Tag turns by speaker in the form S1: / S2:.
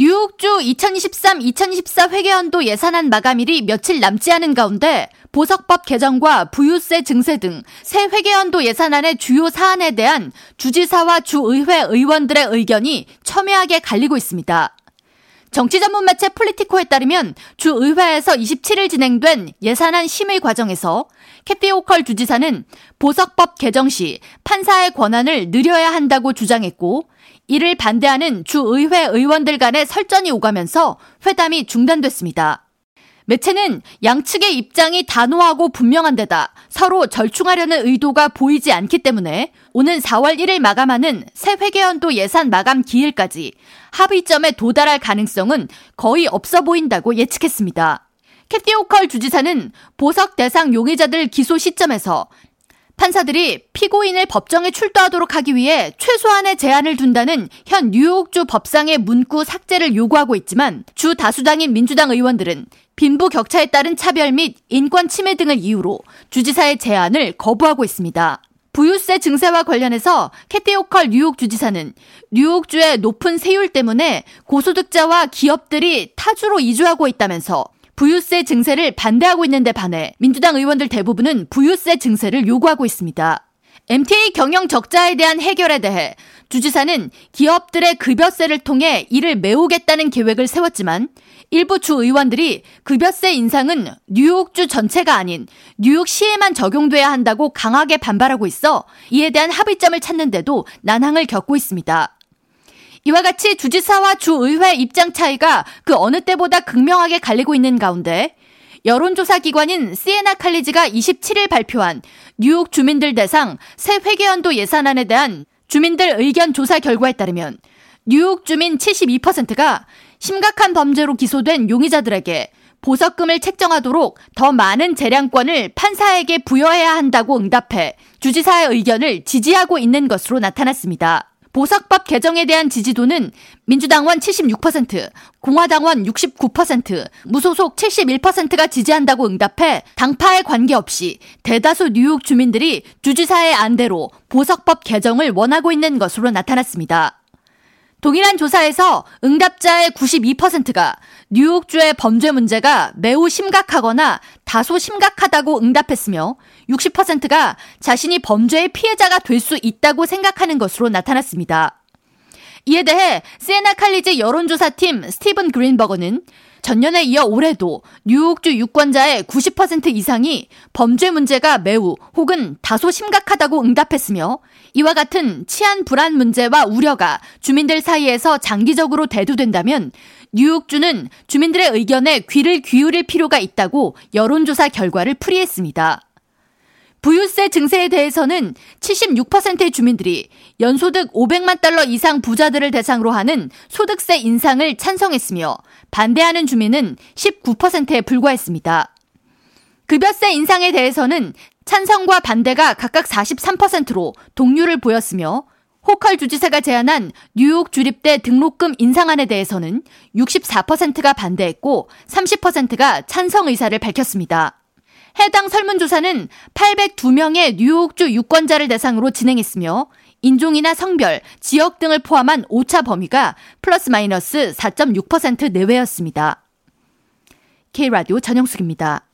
S1: 뉴욕주 2023-2024 회계연도 예산안 마감일이 며칠 남지 않은 가운데 보석법 개정과 부유세 증세 등 새 회계연도 예산안의 주요 사안에 대한 주지사와 주의회 의원들의 의견이 첨예하게 갈리고 있습니다. 정치 전문 매체 폴리티코에 따르면 주 의회에서 27일 진행된 예산안 심의 과정에서 캐티 오컬 주지사는 보석법 개정 시 판사의 권한을 늘려야 한다고 주장했고 이를 반대하는 주 의회 의원들 간의 설전이 오가면서 회담이 중단됐습니다. 매체는 양측의 입장이 단호하고 분명한 데다 서로 절충하려는 의도가 보이지 않기 때문에 오는 4월 1일 마감하는 새 회계연도 예산 마감 기일까지 합의점에 도달할 가능성은 거의 없어 보인다고 예측했습니다. 캐티 오컬 주지사는 보석 대상 용의자들 기소 시점에서 판사들이 피고인을 법정에 출두하도록 하기 위해 최소한의 제한을 둔다는 현 뉴욕주 법상의 문구 삭제를 요구하고 있지만 주 다수당인 민주당 의원들은 빈부 격차에 따른 차별 및 인권 침해 등을 이유로 주지사의 제안을 거부하고 있습니다. 부유세 증세와 관련해서 캐티 오컬 뉴욕 주지사는 뉴욕주의 높은 세율 때문에 고소득자와 기업들이 타주로 이주하고 있다면서 부유세 증세를 반대하고 있는데 반해 민주당 의원들 대부분은 부유세 증세를 요구하고 있습니다. MTA 경영 적자에 대한 해결에 대해 주지사는 기업들의 급여세를 통해 이를 메우겠다는 계획을 세웠지만 일부 주 의원들이 급여세 인상은 뉴욕주 전체가 아닌 뉴욕시에만 적용돼야 한다고 강하게 반발하고 있어 이에 대한 합의점을 찾는데도 난항을 겪고 있습니다. 이와 같이 주지사와 주의회 입장 차이가 그 어느 때보다 극명하게 갈리고 있는 가운데 여론조사 기관인 시에나 칼리지가 27일 발표한 뉴욕 주민들 대상 새 회계연도 예산안에 대한 주민들 의견 조사 결과에 따르면 뉴욕 주민 72%가 심각한 범죄로 기소된 용의자들에게 보석금을 책정하도록 더 많은 재량권을 판사에게 부여해야 한다고 응답해 주지사의 의견을 지지하고 있는 것으로 나타났습니다. 보석법 개정에 대한 지지도는 민주당원 76%, 공화당원 69%, 무소속 71%가 지지한다고 응답해 당파에 관계없이 대다수 뉴욕 주민들이 주지사의 안대로 보석법 개정을 원하고 있는 것으로 나타났습니다. 동일한 조사에서 응답자의 92%가 뉴욕주의 범죄 문제가 매우 심각하거나 다소 심각하다고 응답했으며 60%가 자신이 범죄의 피해자가 될 수 있다고 생각하는 것으로 나타났습니다. 이에 대해 세나 칼리지 여론조사팀 스티븐 그린버거는 전년에 이어 올해도 뉴욕주 유권자의 90% 이상이 범죄 문제가 매우 혹은 다소 심각하다고 응답했으며 이와 같은 치안 불안 문제와 우려가 주민들 사이에서 장기적으로 대두된다면 뉴욕주는 주민들의 의견에 귀를 기울일 필요가 있다고 여론조사 결과를 풀이했습니다. 부유세 증세에 대해서는 76%의 주민들이 연소득 500만 달러 이상 부자들을 대상으로 하는 소득세 인상을 찬성했으며 반대하는 주민은 19%에 불과했습니다. 급여세 인상에 대해서는 찬성과 반대가 각각 43%로 동률을 보였으며 호컬 주지사가 제안한 뉴욕 주립대 등록금 인상안에 대해서는 64%가 반대했고 30%가 찬성 의사를 밝혔습니다. 해당 설문조사는 802명의 뉴욕주 유권자를 대상으로 진행했으며 인종이나 성별, 지역 등을 포함한 오차 범위가 플러스 마이너스 4.6% 내외였습니다. K라디오 전영숙입니다.